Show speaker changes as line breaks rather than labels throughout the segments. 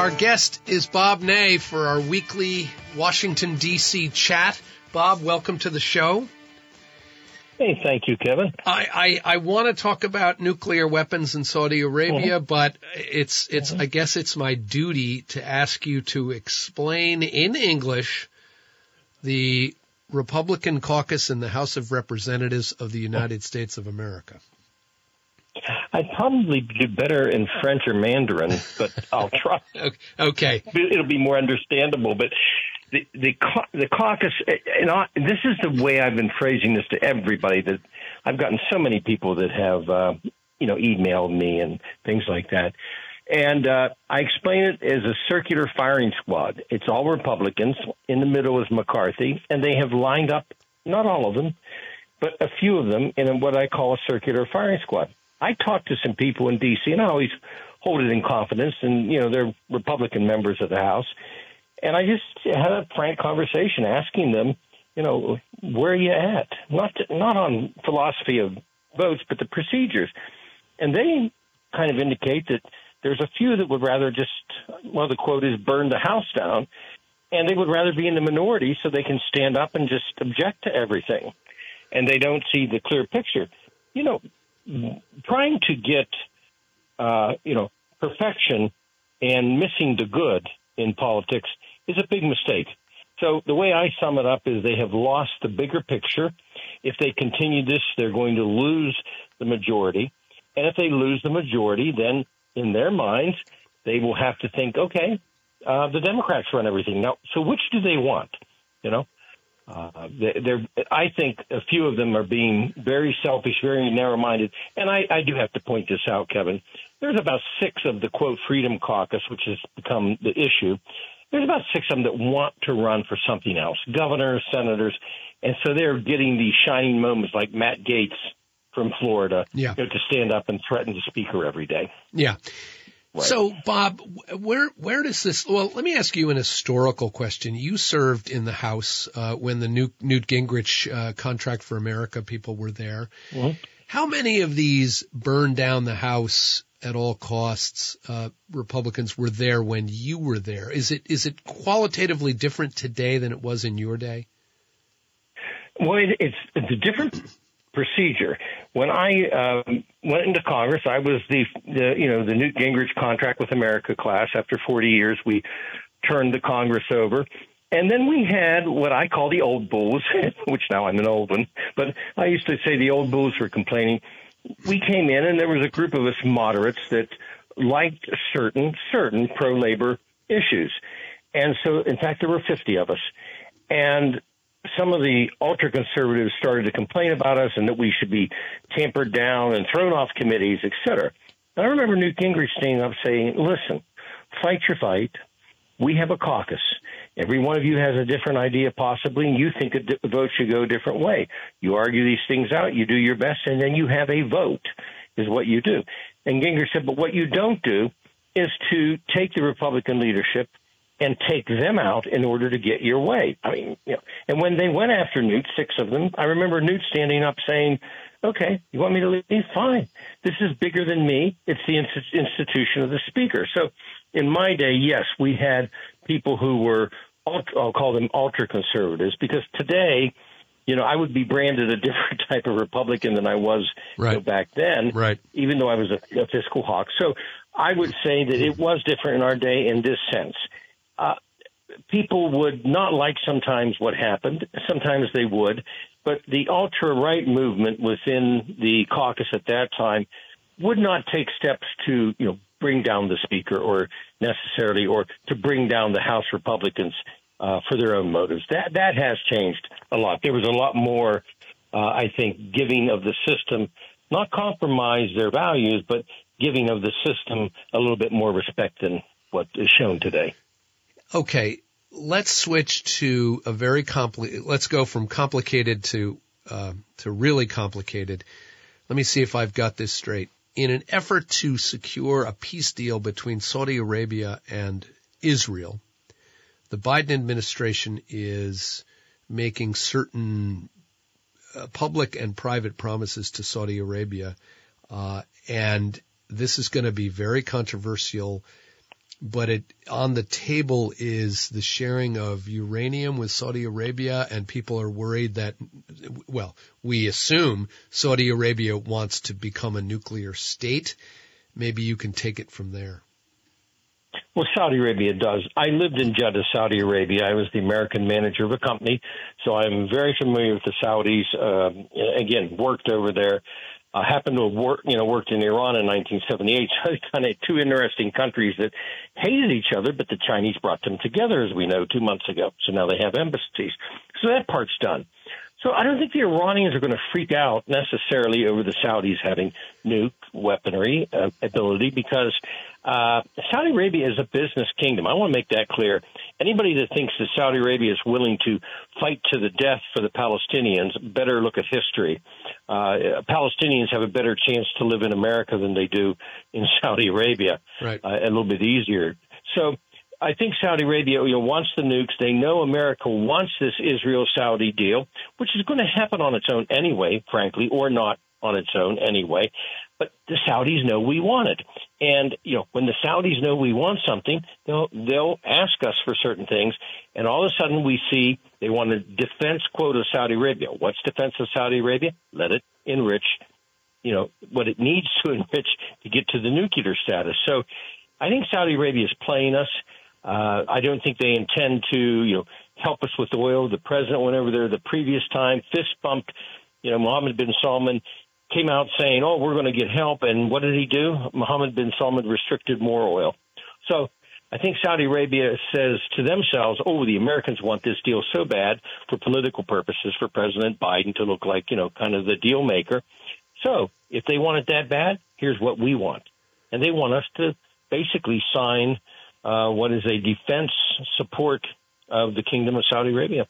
our guest is Bob Ney for our weekly Washington, D.C. chat. Bob, welcome to the show.
Hey, thank you, Kevin.
I, I, I want to talk about nuclear weapons in Saudi Arabia, mm-hmm. but it's, it's, mm-hmm. I guess it's my duty to ask you to explain in English the Republican caucus in the House of Representatives of the United States of America.
I'd probably do better in French or Mandarin, but I'll try.
okay.
It'll be more understandable, but the the the caucus, and I, this is the way I've been phrasing this to everybody. That I've gotten so many people that have uh, you know emailed me and things like that, and uh, I explain it as a circular firing squad. It's all Republicans. In the middle is McCarthy, and they have lined up not all of them, but a few of them in what I call a circular firing squad. I talked to some people in D.C. and I always hold it in confidence, and you know they're Republican members of the House and I just had a frank conversation asking them, you know, where are you at? Not to, not on philosophy of votes, but the procedures. And they kind of indicate that there's a few that would rather just, well, the quote is burn the house down, and they would rather be in the minority so they can stand up and just object to everything, and they don't see the clear picture. You know, trying to get, uh, you know, perfection and missing the good in politics is a big mistake. So the way I sum it up is they have lost the bigger picture. If they continue this, they're going to lose the majority. And if they lose the majority, then in their minds, they will have to think, okay, uh, the Democrats run everything. Now, so which do they want? You know, uh, they're, I think a few of them are being very selfish, very narrow-minded. And I, I do have to point this out, Kevin. There's about six of the quote Freedom Caucus, which has become the issue, there's about six of them that want to run for something else, governors, senators, and so they're getting these shining moments like Matt Gaetz from Florida yeah. you know, to stand up and threaten the speaker every day.
Yeah. Right. So, Bob, where where does this? Well, let me ask you an historical question. You served in the House uh, when the Newt, Newt Gingrich uh, contract for America people were there. Mm-hmm. How many of these burned down the House at all costs uh, Republicans were there when you were there. Is it is it qualitatively different today than it was in your day?
Well, it's it's a different procedure. When I um, went into Congress, I was the, the you know the Newt Gingrich contract with America class. After 40 years, we turned the Congress over. And then we had what I call the old bulls, which now I'm an old one, but I used to say the old bulls were complaining we came in and there was a group of us moderates that liked certain certain pro labor issues. And so in fact there were 50 of us. And some of the ultra conservatives started to complain about us and that we should be tampered down and thrown off committees, et cetera. And I remember Newt Gingrich standing up saying, listen, fight your fight. We have a caucus. Every one of you has a different idea, possibly, and you think a vote should go a different way. You argue these things out, you do your best, and then you have a vote, is what you do. And Gingrich said, but what you don't do is to take the Republican leadership and take them out in order to get your way. I mean, you know, and when they went after Newt, six of them, I remember Newt standing up saying, okay, you want me to leave? Fine. This is bigger than me. It's the institution of the speaker. So in my day, yes, we had people who were I'll call them ultra conservatives because today, you know, I would be branded a different type of Republican than I was right. you know, back then,
right.
even though I was a, a, fiscal hawk. So I would say that it was different in our day in this sense. Uh, people would not like sometimes what happened. Sometimes they would. But the ultra right movement within the caucus at that time would not take steps to, you know, bring down the speaker or necessarily or to bring down the House Republicans uh, for their own motives. That that has changed a lot. There was a lot more, uh, I think, giving of the system, not compromise their values, but giving of the system a little bit more respect than what is shown today.
Okay, let's switch to a very complicated. Let's go from complicated to uh, to really complicated. Let me see if I've got this straight. In an effort to secure a peace deal between Saudi Arabia and Israel, the Biden administration is making certain uh, public and private promises to Saudi Arabia, uh, and this is going to be very controversial but it on the table is the sharing of uranium with Saudi Arabia, and people are worried that, well, we assume Saudi Arabia wants to become a nuclear state. Maybe you can take it from there.
Well, Saudi Arabia does. I lived in Jeddah, Saudi Arabia. I was the American manager of a company, so I'm very familiar with the Saudis. Um, again, worked over there. I uh, happened to have worked, you know, worked in Iran in 1978. So kind of two interesting countries that hated each other, but the Chinese brought them together, as we know, two months ago. So now they have embassies. So that part's done. So I don't think the Iranians are going to freak out necessarily over the Saudis having nuke weaponry uh, ability because uh, Saudi Arabia is a business kingdom. I want to make that clear. Anybody that thinks that Saudi Arabia is willing to fight to the death for the Palestinians better look at history. Uh, Palestinians have a better chance to live in America than they do in Saudi Arabia.
Right.
Uh, a little bit easier. So I think Saudi Arabia you know, wants the nukes. They know America wants this Israel Saudi deal, which is going to happen on its own anyway, frankly, or not on its own anyway. But the Saudis know we want it. And, you know, when the Saudis know we want something, they'll, they'll ask us for certain things. And all of a sudden we see they want a defense quota of Saudi Arabia. What's defense of Saudi Arabia? Let it enrich, you know, what it needs to enrich to get to the nuclear status. So I think Saudi Arabia is playing us. Uh, I don't think they intend to, you know, help us with oil. The president went over there the previous time, fist bumped, you know, Mohammed bin Salman came out saying, "Oh, we're going to get help," and what did he do? Mohammed bin Salman restricted more oil. So I think Saudi Arabia says to themselves, "Oh, the Americans want this deal so bad for political purposes for President Biden to look like you know kind of the deal maker." So if they want it that bad, here's what we want, and they want us to basically sign uh, what is a defense support of the Kingdom of Saudi Arabia.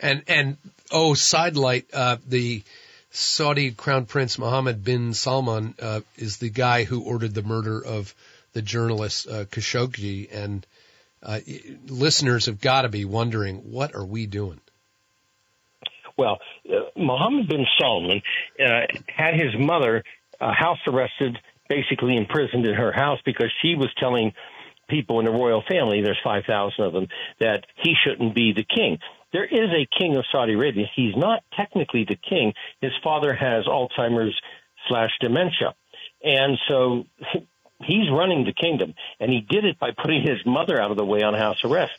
And and oh, sidelight uh, the Saudi Crown Prince Mohammed bin Salman uh, is the guy who ordered the murder of the journalist uh, Khashoggi, and uh, listeners have got to be wondering, what are we doing?
Well, uh, Mohammed bin Salman uh, had his mother uh, house arrested, basically imprisoned in her house because she was telling people in the royal family, there's 5,000 of them, that he shouldn't be the king. There is a king of Saudi Arabia. He's not technically the king. His father has Alzheimer's slash dementia. And so he's running the kingdom. And he did it by putting his mother out of the way on house arrest.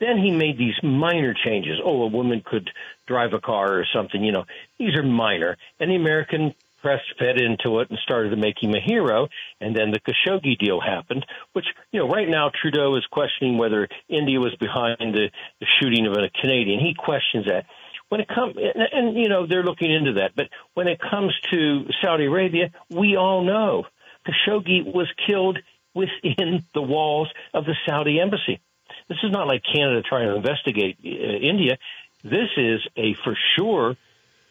Then he made these minor changes. Oh, a woman could drive a car or something, you know. These are minor. And the American press fed into it and started to make him a hero. And then the Khashoggi deal happened, which, you know, right now Trudeau is questioning whether India was behind the, the shooting of a Canadian. He questions that. When it comes, and, and, you know, they're looking into that. But when it comes to Saudi Arabia, we all know Khashoggi was killed within the walls of the Saudi embassy. This is not like Canada trying to investigate uh, India. This is a for sure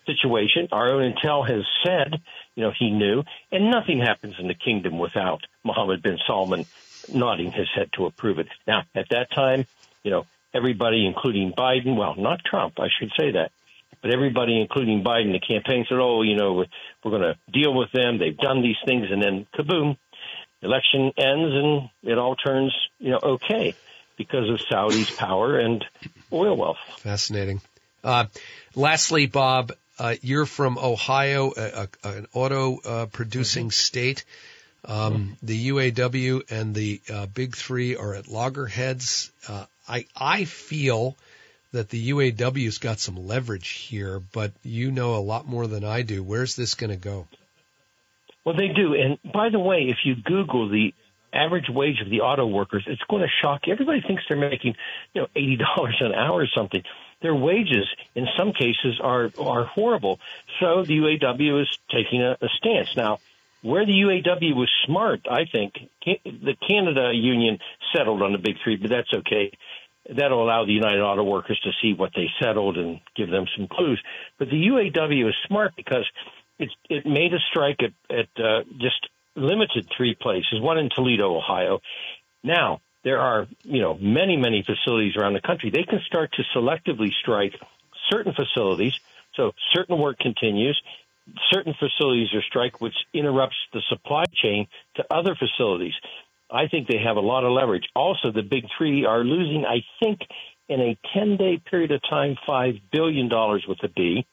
situation. Our own intel has said, you know, he knew, and nothing happens in the kingdom without Mohammed bin Salman nodding his head to approve it. Now, at that time, you know, everybody, including Biden, well, not Trump, I should say that, but everybody, including Biden, the campaign said, oh, you know, we're going to deal with them. They've done these things, and then kaboom, election ends, and it all turns, you know, okay because of Saudi's power and oil wealth.
Fascinating. Uh, lastly, Bob, uh, you're from Ohio, a, a, an auto uh, producing mm-hmm. state. Um. The UAW and the uh, Big Three are at loggerheads. Uh, I I feel that the UAW's got some leverage here, but you know a lot more than I do. Where's this going to go?
Well, they do. And by the way, if you Google the average wage of the auto workers, it's going to shock you. Everybody thinks they're making, you know, eighty dollars an hour or something their wages in some cases are are horrible. So the UAW is taking a, a stance now. Where the UAW was smart, I think, the Canada Union settled on the big three, but that's okay. That'll allow the United Auto Workers to see what they settled and give them some clues. But the UAW is smart because it it made a strike at, at uh, just limited three places, one in Toledo, Ohio. Now, there are, you know, many, many facilities around the country. They can start to selectively strike certain facilities. So certain work continues. Certain facilities are strike, which interrupts the supply chain to other facilities. I think they have a lot of leverage. Also, the big three are losing, I think, in a 10 day period of time, $5 billion with a B.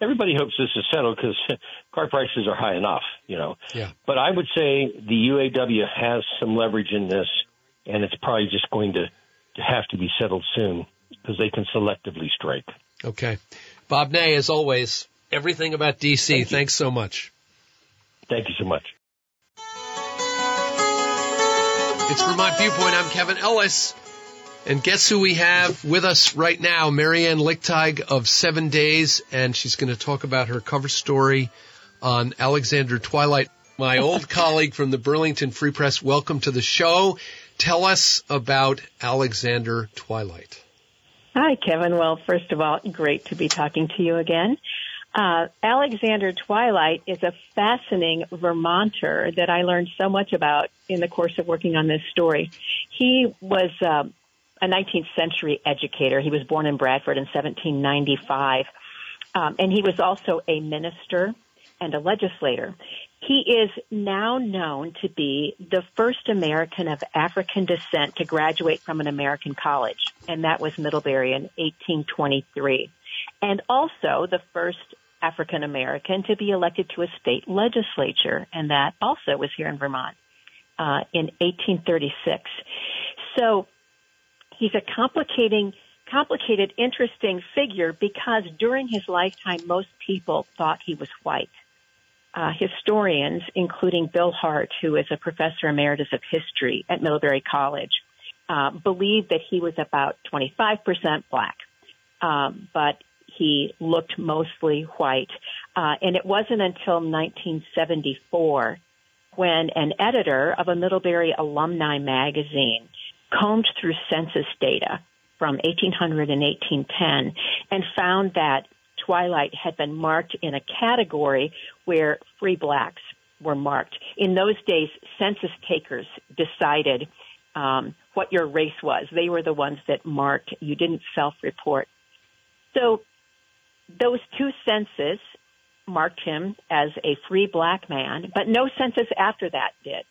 Everybody hopes this is settled because car prices are high enough, you know.
Yeah.
But I would say the UAW has some leverage in this, and it's probably just going to, to have to be settled soon because they can selectively strike.
Okay. Bob Ney, as always, everything about DC.
Thank
Thanks so much.
Thank you so much.
It's Vermont Viewpoint. I'm Kevin Ellis. And guess who we have with us right now? Mary Ann Lickteig of Seven Days, and she's going to talk about her cover story on Alexander Twilight. My old colleague from the Burlington Free Press, welcome to the show. Tell us about Alexander Twilight.
Hi, Kevin. Well, first of all, great to be talking to you again. Uh, Alexander Twilight is a fascinating Vermonter that I learned so much about in the course of working on this story. He was um, a 19th century educator. He was born in Bradford in 1795, um, and he was also a minister and a legislator. He is now known to be the first American of African descent to graduate from an American college, and that was Middlebury in 1823. And also the first African American to be elected to a state legislature, and that also was here in Vermont uh, in 1836. So he's a complicating, complicated, interesting figure because during his lifetime, most people thought he was white. Uh, historians, including Bill Hart, who is a professor emeritus of history at Middlebury College, uh, believe that he was about 25% black. Um, but he looked mostly white. Uh, and it wasn't until 1974 when an editor of a Middlebury alumni magazine combed through census data from 1800 and 1810 and found that Twilight had been marked in a category where free blacks were marked. In those days, census takers decided um, what your race was. They were the ones that marked. You didn't self-report. So those two census marked him as a free black man, but no census after that did.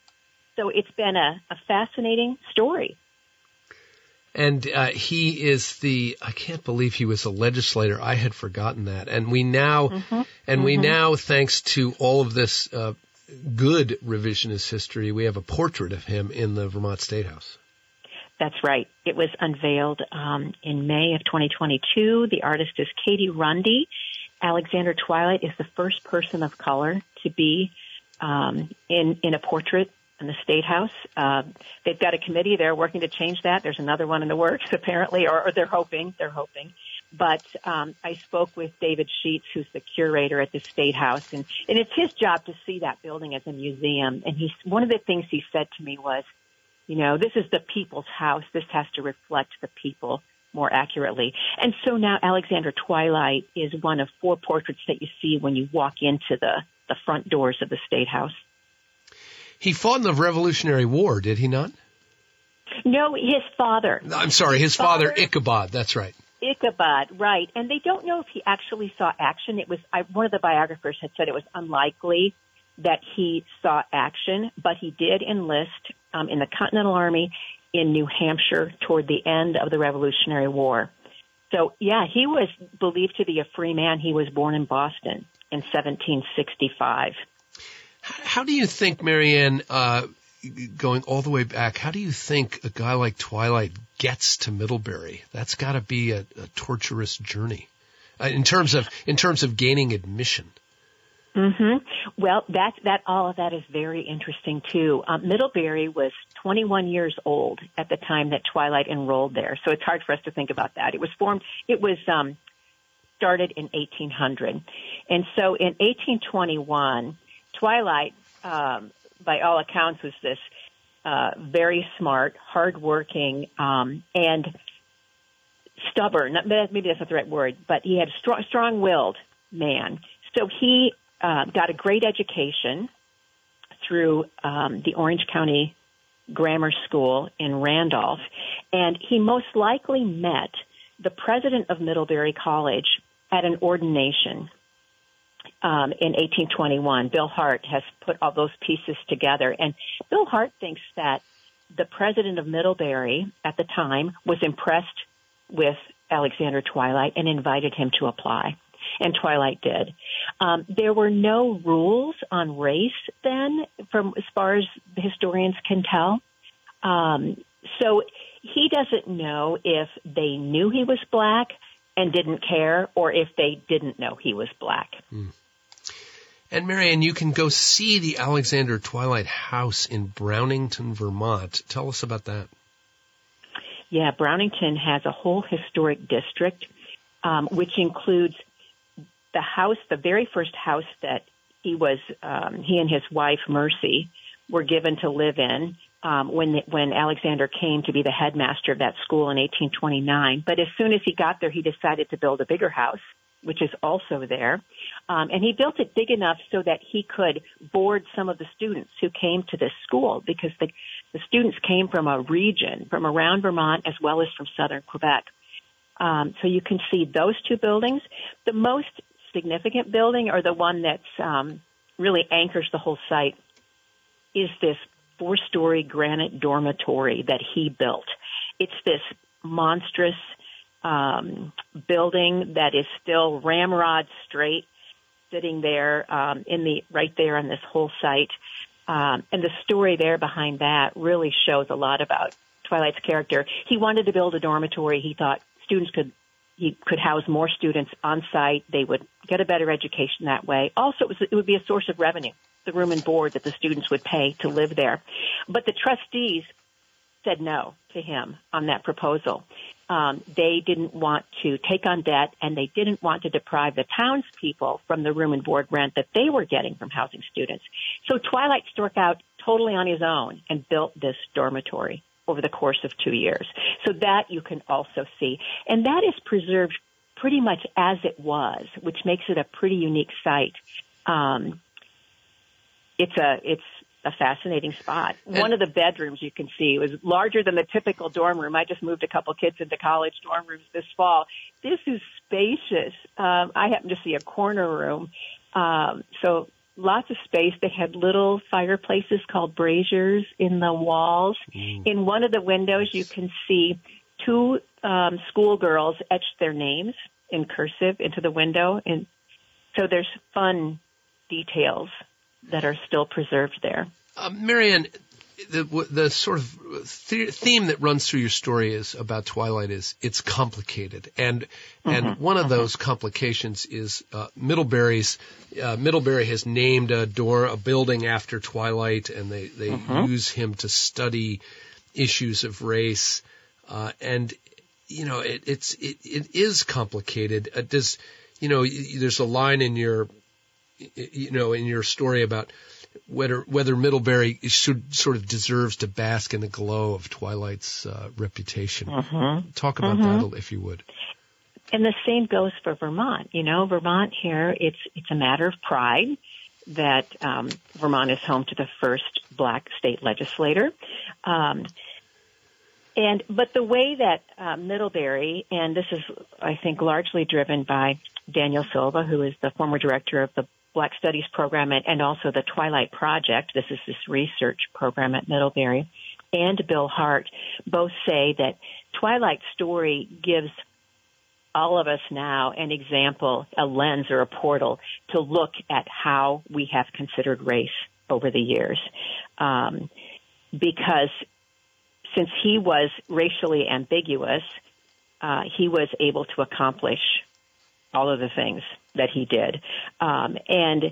So it's been a, a fascinating story.
And uh, he is the I can't believe he was a legislator. I had forgotten that. And we now mm-hmm. and we mm-hmm. now thanks to all of this uh, good revisionist history, we have a portrait of him in the Vermont State House.
That's right. It was unveiled um, in May of 2022. The artist is Katie Runde. Alexander Twilight is the first person of color to be um, in in a portrait in the State House. Uh, they've got a committee. They're working to change that. There's another one in the works, apparently, or, or they're hoping. They're hoping. But um, I spoke with David Sheets, who's the curator at the State House, and, and it's his job to see that building as a museum. And he's one of the things he said to me was, you know, this is the people's house. This has to reflect the people more accurately. And so now Alexander Twilight is one of four portraits that you see when you walk into the, the front doors of the State House.
He fought in the Revolutionary War, did he not?
No, his father.
I'm sorry, his, his father, father, Ichabod. That's right.
Ichabod, right? And they don't know if he actually saw action. It was I, one of the biographers had said it was unlikely that he saw action, but he did enlist um, in the Continental Army in New Hampshire toward the end of the Revolutionary War. So, yeah, he was believed to be a free man. He was born in Boston in 1765.
How do you think, Mary Ann, uh, going all the way back, how do you think a guy like Twilight gets to Middlebury? That's got to be a, a, torturous journey uh, in terms of in terms of gaining admission.
Mm-hmm. Well, that that all of that is very interesting too. Um, Middlebury was 21 years old at the time that Twilight enrolled there, so it's hard for us to think about that. It was formed. It was um, started in 1800, and so in 1821, Twilight, um, by all accounts, was this uh, very smart, hardworking, um, and stubborn. Maybe that's not the right word, but he had a strong, strong-willed man. So he uh, got a great education through um, the Orange County Grammar School in Randolph, and he most likely met the president of Middlebury College at an ordination um, in 1821. Bill Hart has put all those pieces together, and Bill Hart thinks that the president of Middlebury at the time was impressed with Alexander Twilight and invited him to apply. And Twilight did. Um, there were no rules on race then, from as far as historians can tell. Um, so he doesn't know if they knew he was black and didn't care, or if they didn't know he was black. Mm.
And Mary Ann, you can go see the Alexander Twilight House in Brownington, Vermont. Tell us about that.
Yeah, Brownington has a whole historic district, um, which includes the house, the very first house that he was, um, he and his wife Mercy were given to live in um, when when Alexander came to be the headmaster of that school in 1829. But as soon as he got there, he decided to build a bigger house, which is also there, um, and he built it big enough so that he could board some of the students who came to this school because the the students came from a region from around Vermont as well as from southern Quebec. Um, so you can see those two buildings. The most significant building, or the one that's um, really anchors the whole site, is this four-story granite dormitory that he built. It's this monstrous um, building that is still ramrod straight, sitting there um, in the right there on this whole site. Um, and the story there behind that really shows a lot about Twilight's character. He wanted to build a dormitory. He thought students could he could house more students on site. They would get a better education that way. Also, it, was, it would be a source of revenue the room and board that the students would pay to live there. But the trustees said no to him on that proposal. Um, they didn't want to take on debt and they didn't want to deprive the townspeople from the room and board rent that they were getting from housing students. So Twilight struck out totally on his own and built this dormitory over the course of two years. So that you can also see. And that is preserved pretty much as it was, which makes it a pretty unique site. Um, it's a it's a fascinating spot. And One of the bedrooms you can see was larger than the typical dorm room. I just moved a couple kids into college dorm rooms this fall. This is spacious. Um, I happen to see a corner room, um, so lots of space. They had little fireplaces called braziers in the walls. Mm. In one of the windows, you can see two um, schoolgirls etched their names in cursive into the window, and so there's fun details that are still preserved there.
Uh, Mary Ann, the the sort of theme that runs through your story is about Twilight is it's complicated, and mm-hmm. and one of mm-hmm. those complications is uh, Middlebury's uh, Middlebury has named a door a building after Twilight, and they they mm-hmm. use him to study issues of race, uh, and you know it, it's it, it is complicated. Uh, does you know there's a line in your you know, in your story about whether whether Middlebury should sort of deserves to bask in the glow of Twilight's uh, reputation. Mm-hmm. Talk about mm-hmm. that if you would.
And the same goes for Vermont. You know, Vermont here, it's it's a matter of pride that um, Vermont is home to the first black state legislator. Um, and but the way that uh, Middlebury, and this is, I think, largely driven by Daniel Silva, who is the former director of the Black Studies program and, and also the Twilight Project. This is this research program at Middlebury. And Bill Hart both say that Twilight story gives all of us now an example, a lens or a portal to look at how we have considered race over the years. Um, because since he was racially ambiguous, uh, he was able to accomplish all of the things that he did. Um, and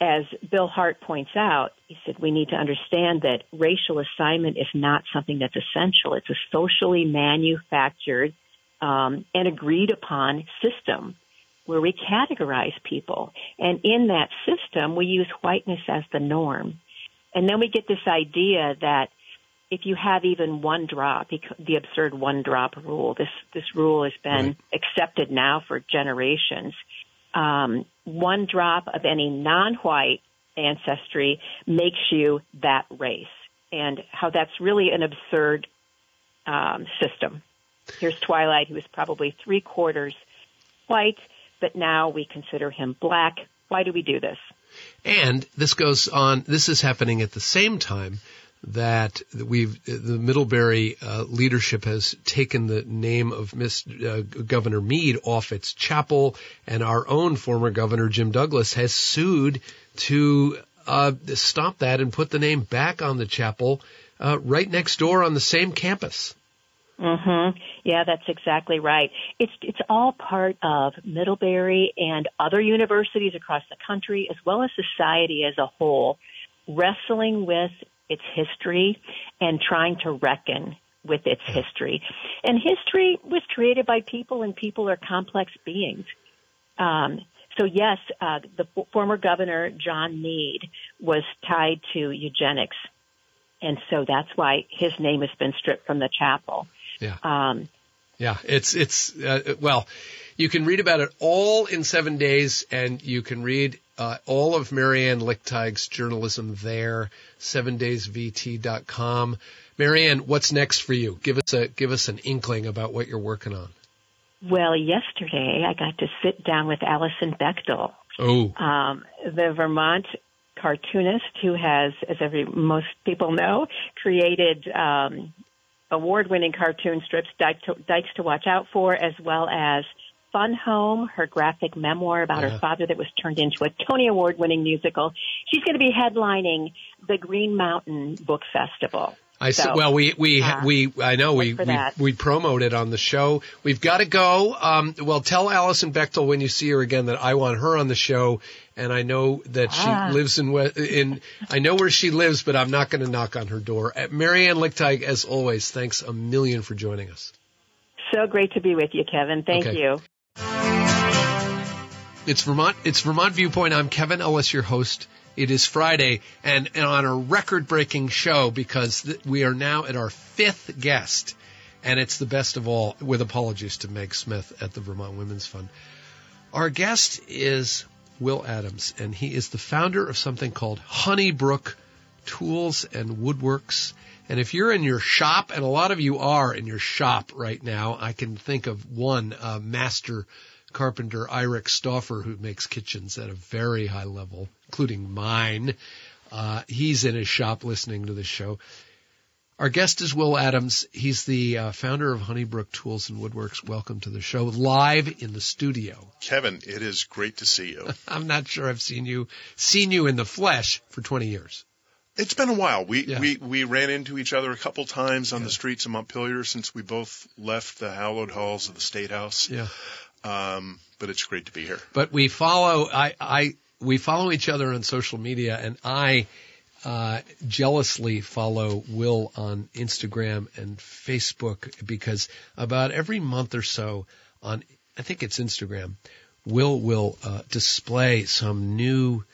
as Bill Hart points out, he said we need to understand that racial assignment is not something that's essential. It's a socially manufactured um, and agreed upon system where we categorize people. And in that system, we use whiteness as the norm. And then we get this idea that if you have even one drop, the absurd one drop rule, this, this rule has been right. accepted now for generations. Um, one drop of any non-white ancestry makes you that race and how that's really an absurd um, system. Here's Twilight, who was probably three quarters white, but now we consider him black. Why do we do this?
And this goes on, this is happening at the same time that we've the Middlebury uh, leadership has taken the name of Miss uh, Governor Mead off its chapel, and our own former governor Jim Douglas has sued to uh, stop that and put the name back on the chapel uh, right next door on the same campus.
Mhm. Yeah, that's exactly right. It's it's all part of Middlebury and other universities across the country as well as society as a whole wrestling with its history and trying to reckon with its history. And history was created by people and people are complex beings. Um, so yes, uh, the former governor John Mead was tied to eugenics, and so that's why his name has been stripped from the chapel.
Yeah. Um, yeah, it's it's uh, well, you can read about it all in seven days, and you can read uh, all of Mary Ann Lickteig's journalism there. SevenDaysVT.com. Marianne, what's next for you? Give us a give us an inkling about what you're working on.
Well, yesterday I got to sit down with Alison Bechdel,
Oh.
Um, the Vermont cartoonist who has, as every most people know, created um, award-winning cartoon strips, Dykes to, Dykes to Watch Out For, as well as Fun Home, her graphic memoir about her father that was turned into a Tony Award winning musical. She's going to be headlining the Green Mountain Book Festival.
I so, well, we we uh, we I know we we, we promoted on the show. We've got to go. Um, well, tell Alison Bechdel when you see her again that I want her on the show, and I know that ah. she lives in in. I know where she lives, but I'm not going to knock on her door. Mary Ann Lickteig, as always, thanks a million for joining us.
So great to be with you, Kevin. Thank okay. you.
It's Vermont. It's Vermont Viewpoint. I'm Kevin Ellis, your host. It is Friday, and, and on a record-breaking show because th- we are now at our fifth guest, and it's the best of all. With apologies to Meg Smith at the Vermont Women's Fund. Our guest is Will Adams, and he is the founder of something called Honey Brook Tools and Woodworks. And if you're in your shop, and a lot of you are in your shop right now, I can think of one uh, master carpenter Eirik Stauffer, who makes kitchens at a very high level, including mine. Uh, he's in his shop listening to the show. Our guest is Will Adams. He's the uh, founder of Honey Brook Tools and Woodworks. Welcome to the show, live in the studio.
Kevin, it is great to see you.
I'm not sure I've seen you seen you in the flesh for 20 years.
It's been a while. We yeah. we we ran into each other a couple times on yeah. the streets of Montpelier since we both left the hallowed halls of the State House.
Yeah.
Um, but it's great to be here.
But we follow, I, I, we follow each other on social media and I, uh, jealously follow Will on Instagram and Facebook because about every month or so on, I think it's Instagram, Will will, uh, display some new,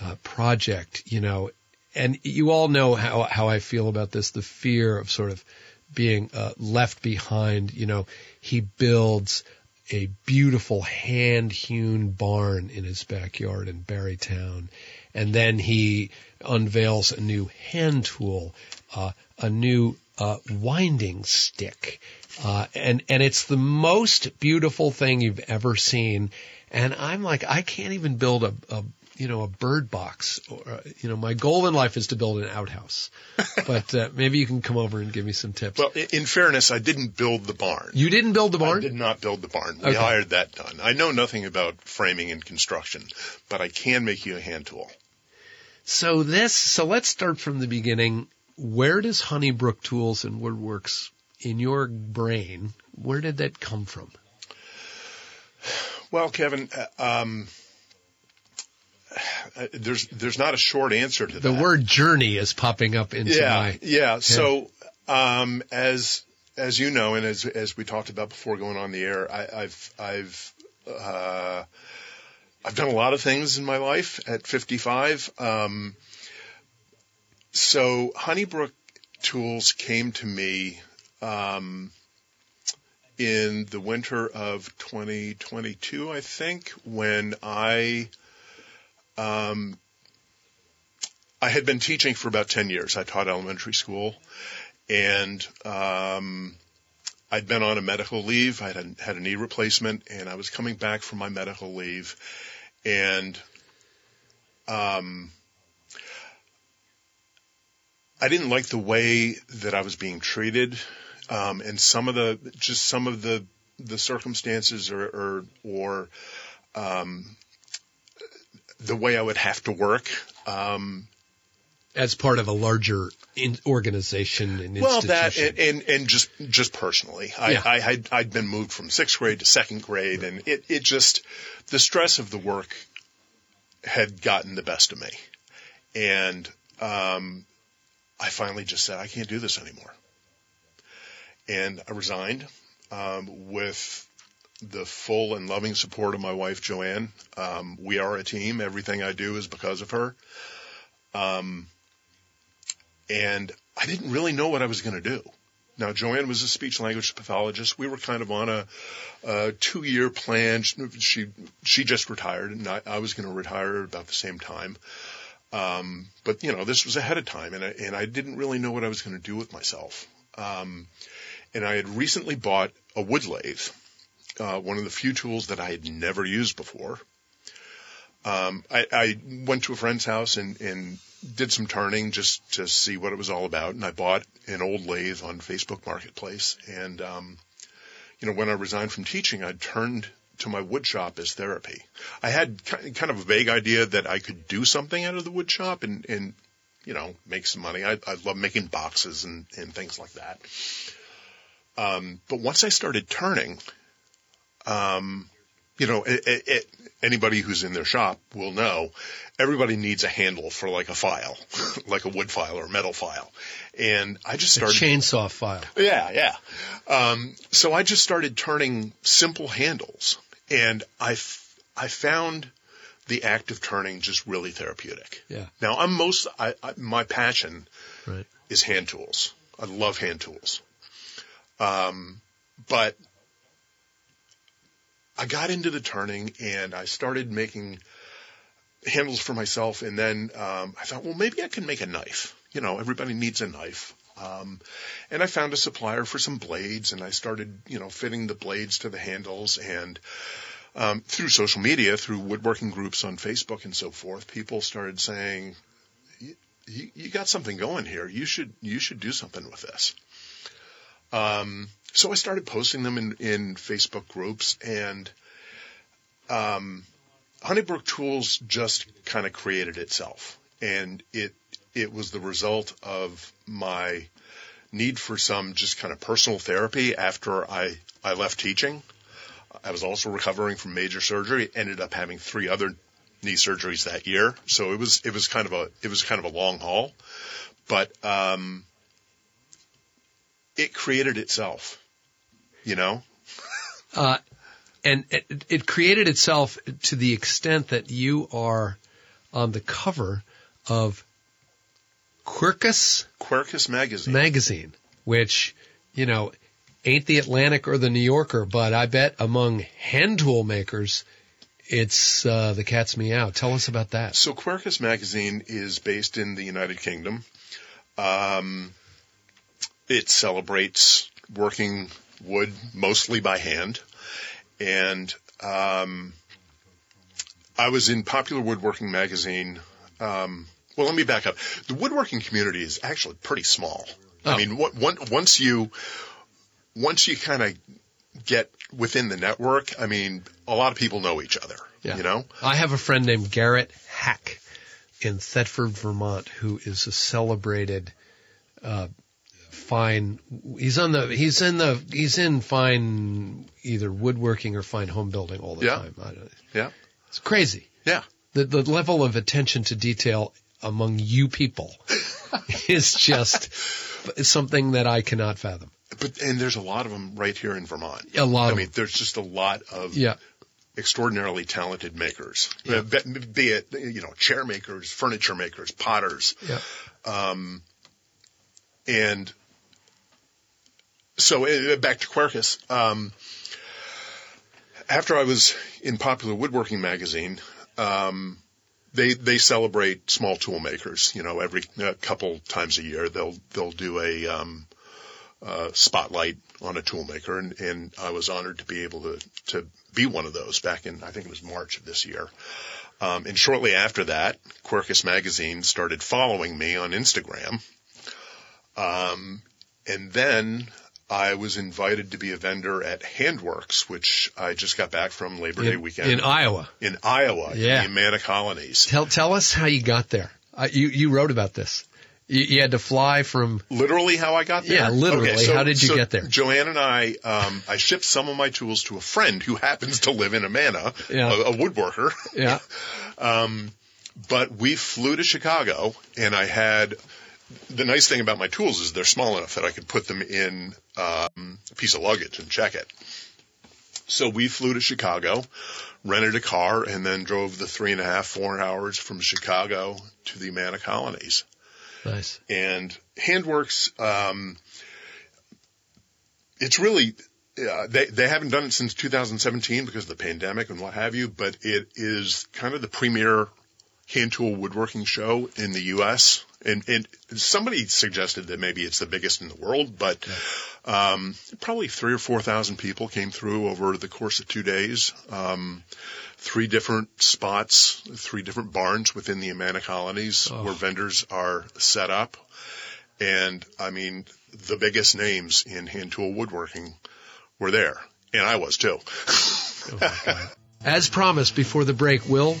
uh, project, you know, and you all know how, how I feel about this, the fear of sort of being, uh, left behind, you know, he builds, a beautiful hand hewn barn in his backyard in Barre Town. And then he unveils a new hand tool, uh, a new uh, winding stick. Uh, and, and it's the most beautiful thing you've ever seen. And I'm like, I can't even build a, a you know, a bird box. Or, uh, you know, my goal in life is to build an outhouse. but uh, maybe you can come over and give me some tips.
Well, in fairness, I didn't build the barn.
You didn't build the barn? I
did not build the barn. We okay. hired that done. I know nothing about framing and construction, but I can make you a hand tool.
So this, so let's start from the beginning. Where does Honey Brook Tools and Woodworks in your brain, where did that come from?
Well, Kevin, uh, um, there's there's not a short answer to
the
that.
The word journey is popping up into
yeah,
my
yeah. Head. So um, as as you know, and as as we talked about before going on the air, I, have I've uh, I've done a lot of things in my life at 55. Um, so Honey Brook Tools came to me um, in the winter of 2022, I think, when I um, I had been teaching for about 10 years. I taught elementary school and, um, I'd been on a medical leave. I had, had a knee replacement and I was coming back from my medical leave and, um, I didn't like the way that I was being treated, um, and some of the just some of the the circumstances or or, or um, the way I would have to work. Um,
as part of a larger in organization and institution.
well, that and, and, and just just personally, I,
Yeah.
I had I'd been moved from sixth grade to second grade, and it it just the stress of the work had gotten the best of me, and um, I finally just said I can't do this anymore, and I resigned um, with the full and loving support of my wife Joanne. Um, we are a team. Everything I do is because of her. Um, and I didn't really know what I was going to do. Now, Joanne was a speech language pathologist. We were kind of on a, a two year plan. She she just retired, and I, I was going to retire about the same time. Um, but you know, this was ahead of time, and I, and I didn't really know what I was going to do with myself. Um, and I had recently bought a wood lathe, uh, one of the few tools that I had never used before. Um, I, I went to a friend's house and, and did some turning just to see what it was all about. And I bought an old lathe on Facebook Marketplace. And, um, you know, when I resigned from teaching, I turned to my wood shop as therapy. I had kind of a vague idea that I could do something out of the wood shop and, and you know, make some money. I, I love making boxes and, and things like that. Um, but once I started turning, um, you know, it, it, it, anybody who's in their shop will know everybody needs a handle for like a file, like a wood file or a metal file. And I just
a
started.
chainsaw file.
Yeah, yeah. Um, so I just started turning simple handles, and I, f- I found the act of turning just really therapeutic.
Yeah.
Now I'm most I, I, my passion
Right.
is hand tools. I love hand tools. Um, but I got into the turning and I started making handles for myself. And then um, I thought, well, maybe I can make a knife. You know, everybody needs a knife. Um, and I found a supplier for some blades and I started, you know, fitting the blades to the handles and um, through social media, through woodworking groups on Facebook and so forth, people started saying, you, you got something going here. You should, you should do something with this. Um, so I started posting them in, in Facebook groups and, um, Honey Brook Tools just kind of created itself and it, it was the result of my need for some just kind of personal therapy after I, I left teaching. I was also recovering from major surgery, ended up having three other knee surgeries that year. So it was, it was kind of a, it was kind of a long haul, but, um, it created itself, you know?
Uh, and it, it created itself to the extent that you are on the cover of Quirkus
Quercus magazine.
magazine, which, you know, ain't the Atlantic or the New Yorker, but I bet among hand tool makers, it's uh, the cat's meow. Tell us about that.
So Quercus magazine is based in the United Kingdom. Um, it celebrates working wood mostly by hand. And, um, I was in Popular Woodworking magazine. Um, well, let me back up. The woodworking community is actually pretty small.
Oh.
I mean, what, one, once you, once you kind of get within the network, I mean, a lot of people know each other,
Yeah.
you know?
I have a friend named Garrett Hack in Thetford, Vermont, who is a celebrated, uh, fine. He's on the. He's in the. He's in fine either woodworking or fine home building all the
Yeah.
time.
Yeah.
it's crazy.
Yeah.
The the level of attention to detail among you people is just something that I cannot fathom.
But and there's a lot of them right here in Vermont.
A lot
I mean, there's just a lot of
Yeah.
extraordinarily talented makers.
Yeah.
Be, be it you know chair makers, furniture makers, potters,
Yeah.
Um, and so uh, back to Quercus. Um, after I was in Popular Woodworking magazine, um, they they celebrate small tool makers. You know, every uh, couple times a year they'll they'll do a um, uh, spotlight on a tool maker, and, and I was honored to be able to to be one of those back in I think it was March of this year. Um, and shortly after that, Quercus magazine started following me on Instagram. Um, and then I was invited to be a vendor at Handworks, which I just got back from Labor Day weekend
in Iowa.
in Iowa,
Yeah.
in the Amana colonies.
Tell tell us how you got there. Uh, you you wrote about this. You, you had to fly from.
Literally how I got there?
Yeah, literally.
Okay, so-
How did you
so
get there?
Joanne and I, um, I shipped some of my tools to a friend who happens to live in Amana,
Yeah.
a, a woodworker.
Yeah.
Um, but we flew to Chicago and I had, the nice thing about my tools is they're small enough that I could put them in um, a piece of luggage and check it. So we flew to Chicago, rented a car, and then drove the three and a half, four hours from Chicago to the Amana colonies.
Nice.
and Handworks, um, it's really uh, they they haven't done it since 2017 because of the pandemic and what have you, but it is kind of the premier hand tool woodworking show in the U.S. And, and somebody suggested that maybe it's the biggest in the world, but um, probably three or four thousand people came through over the course of two days. Um, three different spots, three different barns within the Amana colonies
Oh.
where vendors are set up. And I mean, the biggest names in hand tool woodworking were there. And I was too.
Oh. As promised before the break, Will,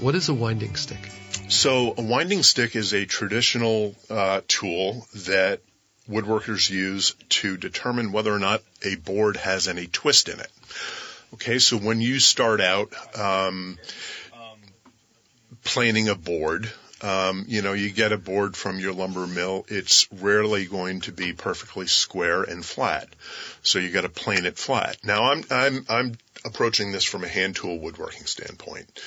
what is a winding stick?
So a winding stick is a traditional uh, tool that woodworkers use to determine whether or not a board has any twist in it. Okay, so when you start out um, planing a board, um, you know, you get a board from your lumber mill. It's rarely going to be perfectly square and flat, so you got to plane it flat. Now, I'm I'm I'm approaching this from a hand tool woodworking standpoint.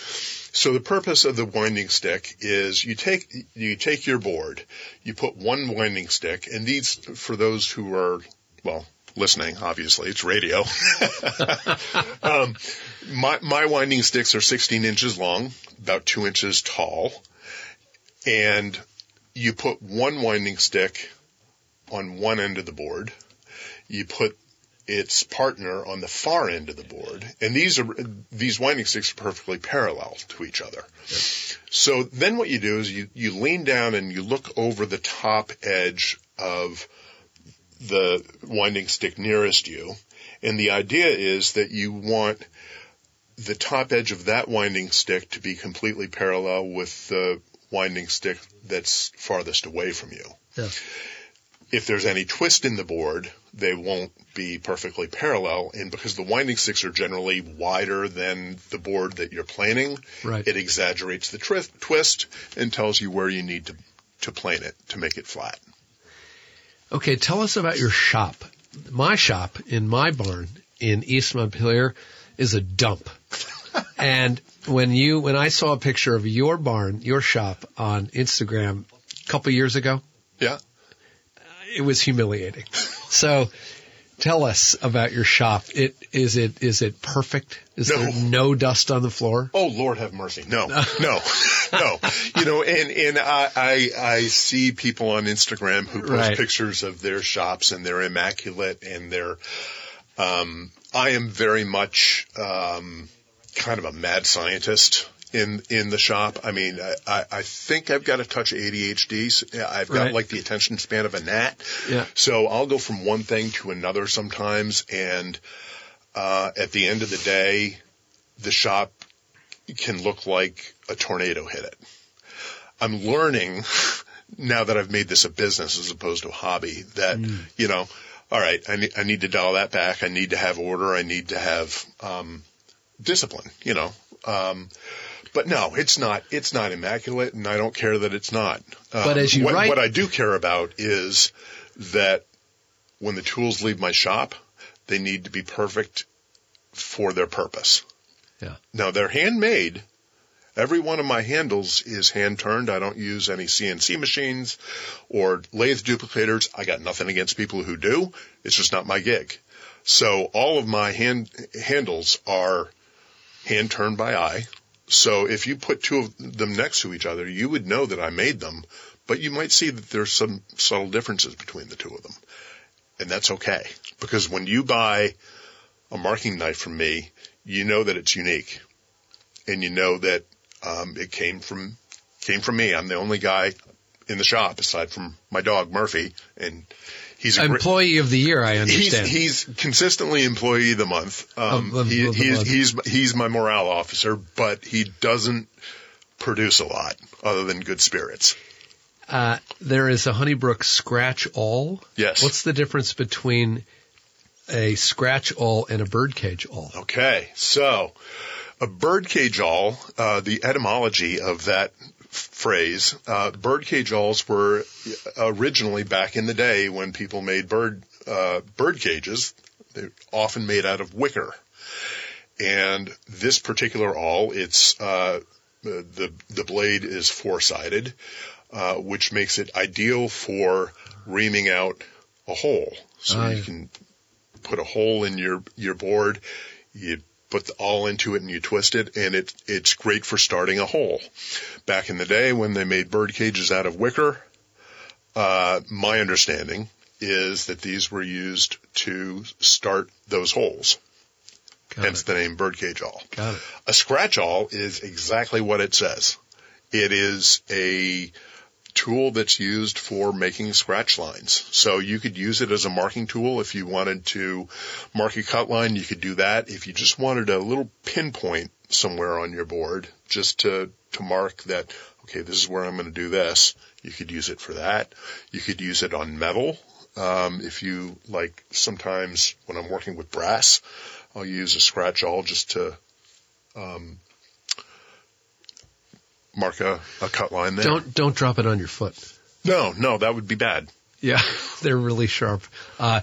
So the purpose of the winding stick is you take you take your board, you put one winding stick, and these for those who are well listening, obviously it's radio. um, my my winding sticks are 16 inches long, about two inches tall, and you put one winding stick on one end of the board. You put its partner on the far end of the board, and these are these winding sticks are perfectly parallel to each other. So then what you do is you you lean down and you look over the top edge of the winding stick nearest you, and the idea is that you want the top edge of that winding stick to be completely parallel with the winding stick that's farthest away from you.
Yeah.
If there's any twist in the board, they won't be perfectly parallel. And because the winding sticks are generally wider than the board that you're planing,
Right.
it exaggerates the tri- twist and tells you where you need to, to plane it to make it flat.
Okay, tell us about your shop. My shop in my barn in East Montpelier is a dump. And when you when I saw a picture of your barn, your shop on Instagram a couple years ago,
Yeah.
it was humiliating. So tell us about your shop. It is it is it perfect? Is
No.
there no dust on the floor?
Oh Lord have mercy. No, no, no. You know, and, and I, I, I see people on Instagram who post
Right.
pictures of their shops and they're immaculate and they're, um, I am very much, um, kind of a mad scientist in, in the shop. I mean, I- I, think I've got a touch of ADHD. So I've got
Right.
like the attention span of a gnat.
Yeah.
So I'll go from one thing to another sometimes. And, uh, at the end of the day, the shop can look like a tornado hit it. I'm learning now that I've made this a business as opposed to a hobby that, you know, all right, I need, I need to dial that back. I need to have order. I need to have, um, discipline, you know, um, but no, it's not, it's not immaculate and I don't care that it's not. Um,
But as you
what,
write-
what I do care about is that when the tools leave my shop, they need to be perfect for their purpose.
Yeah.
Now they're handmade. Every one of my handles is hand turned. I don't use any CNC machines or lathe duplicators. I got nothing against people who do. It's just not my gig. So all of my hand handles are hand turned by eye. So if you put two of them next to each other, you would know that I made them, but you might see that there's some subtle differences between the two of them. And that's okay because when you buy a marking knife from me, you know that it's unique and you know that um, it came from came from me. I'm the only guy in the shop aside from my dog Murphy, and he's a
Employee of the year, I
he's
understand.
he's consistently employee of the month. Um,
Of- of-
he,
of the
he's
month.
he's he's my morale officer, but he doesn't produce a lot other than good spirits.
uh, there is a Honey Brook Scratch Awl.
Yes.
What's the difference between a Scratch Awl and a Birdcage Awl?
Okay, so a birdcage awl, uh, the etymology of that phrase, uh, birdcage awls were originally back in the day when people made bird uh, bird cages. They're often made out of wicker, and this particular awl, it's uh, the the blade is four sided, uh, which makes it ideal for reaming out a hole. So
Ah,
you can put a hole in your your board. You put the awl into it and you twist it, and it it's great for starting a hole. Back in the day when they made bird cages out of wicker, uh, my understanding is that these were used to start those holes.
Got
hence
it.
the name birdcage awl.
Got it.
A scratch awl is exactly what it says. It is a tool that's used for making scratch lines. So you could use it as a marking tool if you wanted to mark a cut line, you could do that. If you just wanted a little pinpoint somewhere on your board just to, to mark that, okay, this is where I'm going to do this, you could use it for that. You could use it on metal. Um, if you like, sometimes when I'm working with brass, I'll use a scratch awl just to um, mark a, a cut line there.
Don't don't drop it on your foot.
No, no, that would be bad.
Yeah, they're really sharp. Uh,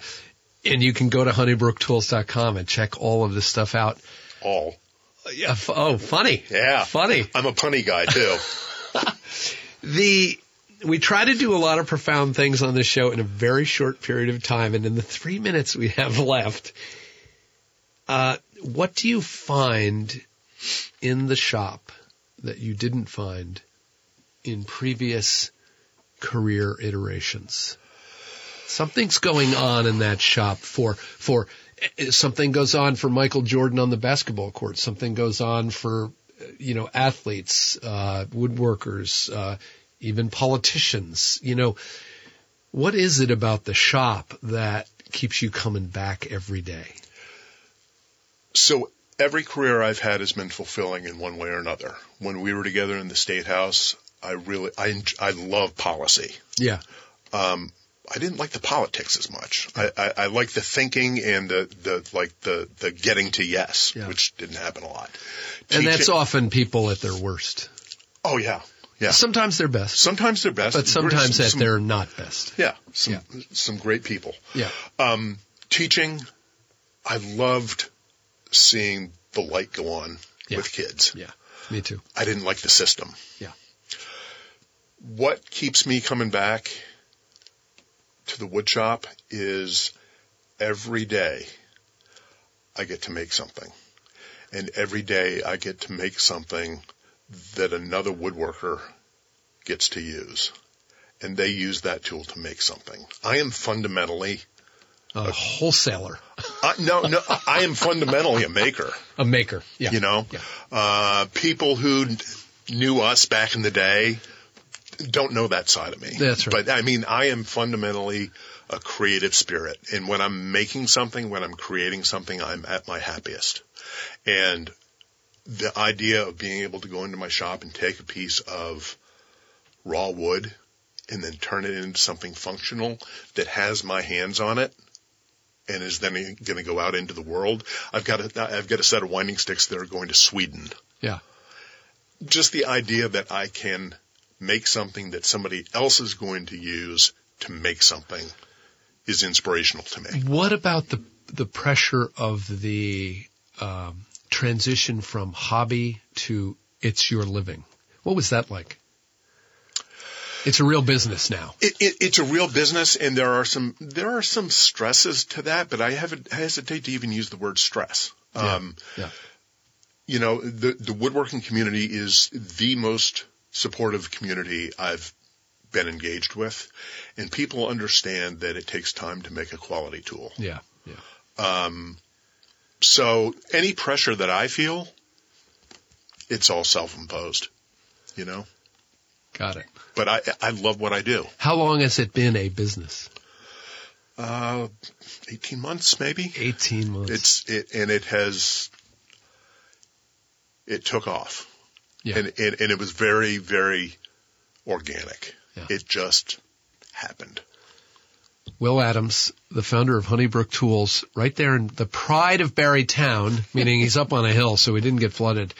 and you can go to honeybrookTools.com and check all of this stuff out.
All.
Yeah. F- oh, funny.
Yeah.
Funny.
I'm a punny guy too.
The we try to do a lot of profound things on this show in a very short period of time, and in the three minutes we have left, uh, what do you find in the shop that you didn't find in previous career iterations? Something's going on in that shop for for something goes on for Michael Jordan on the basketball court. Something goes on for you know athletes, uh, woodworkers, uh, even politicians. You know, what is it about the shop that keeps you coming back every day?
so every career I've had has been fulfilling in one way or another. When we were together in the state house, I really, I, I love policy.
Yeah,
Um, I didn't like the politics as much. I, I, I like the thinking and the, the, like the, the getting to yes,
Yeah.
which didn't happen a lot.
and that's often people at their worst.
Oh yeah. Yeah.
Sometimes they're best,
Sometimes they're best.
but sometimes
some,
that
some-
they're not best.
Yeah. Some,
Yeah.
some great people.
Yeah.
Um, teaching, I loved seeing the light go on
Yeah.
with kids.
Yeah, me too.
I didn't like the system.
Yeah.
What keeps me coming back to the wood shop is every day I get to make something. And every day I get to make something that another woodworker gets to use. And they use that tool to make something. I am fundamentally,
A wholesaler,
uh, no, no, I am fundamentally a maker.
a maker. Yeah,
You know,
Yeah.
uh, people who knew us back in the day don't know that side of me.
That's right.
But I mean, I am fundamentally a creative spirit. And when I'm making something, when I'm creating something, I'm at my happiest. And the idea of being able to go into my shop and take a piece of raw wood and then turn it into something functional that has my hands on it and is then going to go out into the world. I've got a, I've got a set of winding sticks that are going to Sweden.
Yeah.
Just the idea that I can make something that somebody else is going to use to make something is inspirational to me.
What about the the pressure of the um, transition from hobby to it's your living? What was that like? It's a real business now.
It, it, it's a real business, and there are some there are some stresses to that, but I haven't hesitate to even use the word stress.
Yeah.
Um,
Yeah.
you know, the the woodworking community is the most supportive community I've been engaged with, and people understand that it takes time to make a quality tool.
Yeah. Yeah.
Um, so any pressure that I feel, it's all self-imposed. You know,
Got it.
But I I love what I do.
How long has it been a business?
Uh, 18 months maybe.
18 months.
It's it and it has it took off.
Yeah.
And, and and it was very very organic.
Yeah.
It just happened.
Will Adams, the founder of Honey Brook Tools, right there in the pride of Barre Town, meaning he's up on a hill, so he didn't get flooded.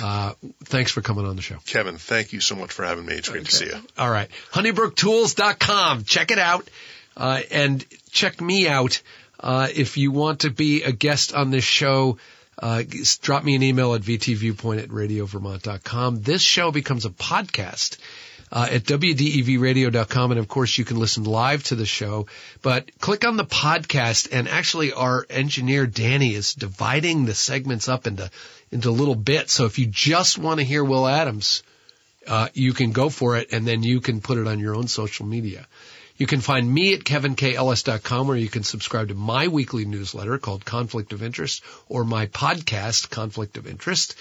Uh, thanks for coming on the show.
Kevin, thank you so much for having me. It's great to see you.
All right. Honeybrooktools.com. Check it out. Uh, and check me out. Uh, if you want to be a guest on this show, uh, drop me an email at vtviewpoint at radiovermont.com. This show becomes a podcast. Uh, at WDEVradio.com. And of course, you can listen live to the show, but click on the podcast and actually our engineer Danny is dividing the segments up into, into little bits. So if you just want to hear Will Adams, uh, you can go for it and then you can put it on your own social media. You can find me at kevinkellis.com where you can subscribe to my weekly newsletter called Conflict of Interest or my podcast, Conflict of Interest,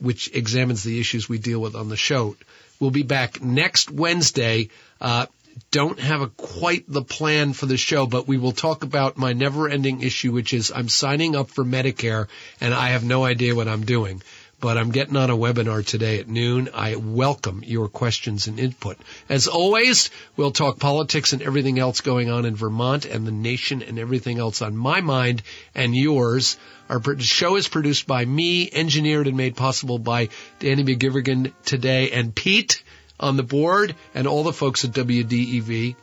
which examines the issues we deal with on the show. We'll be back next Wednesday. Uh, don't have a quite the plan for the show, but we will talk about my never ending issue, which is I'm signing up for Medicare and I have no idea what I'm doing. But I'm getting on a webinar today at noon. I welcome your questions and input. As always, we'll talk politics and everything else going on in Vermont and the nation and everything else on my mind and yours. Our show is produced by me, engineered and made possible by Danny McGivergan today and Pete on the board and all the folks at WDEV.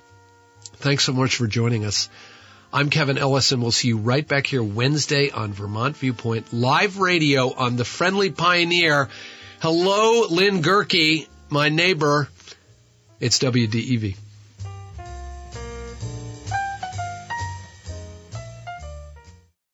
Thanks so much for joining us. I'm Kevin Ellis and we'll see you right back here Wednesday on Vermont Viewpoint live radio on the Friendly Pioneer. Hello, Lynn Gerke, my neighbor. It's WDEV.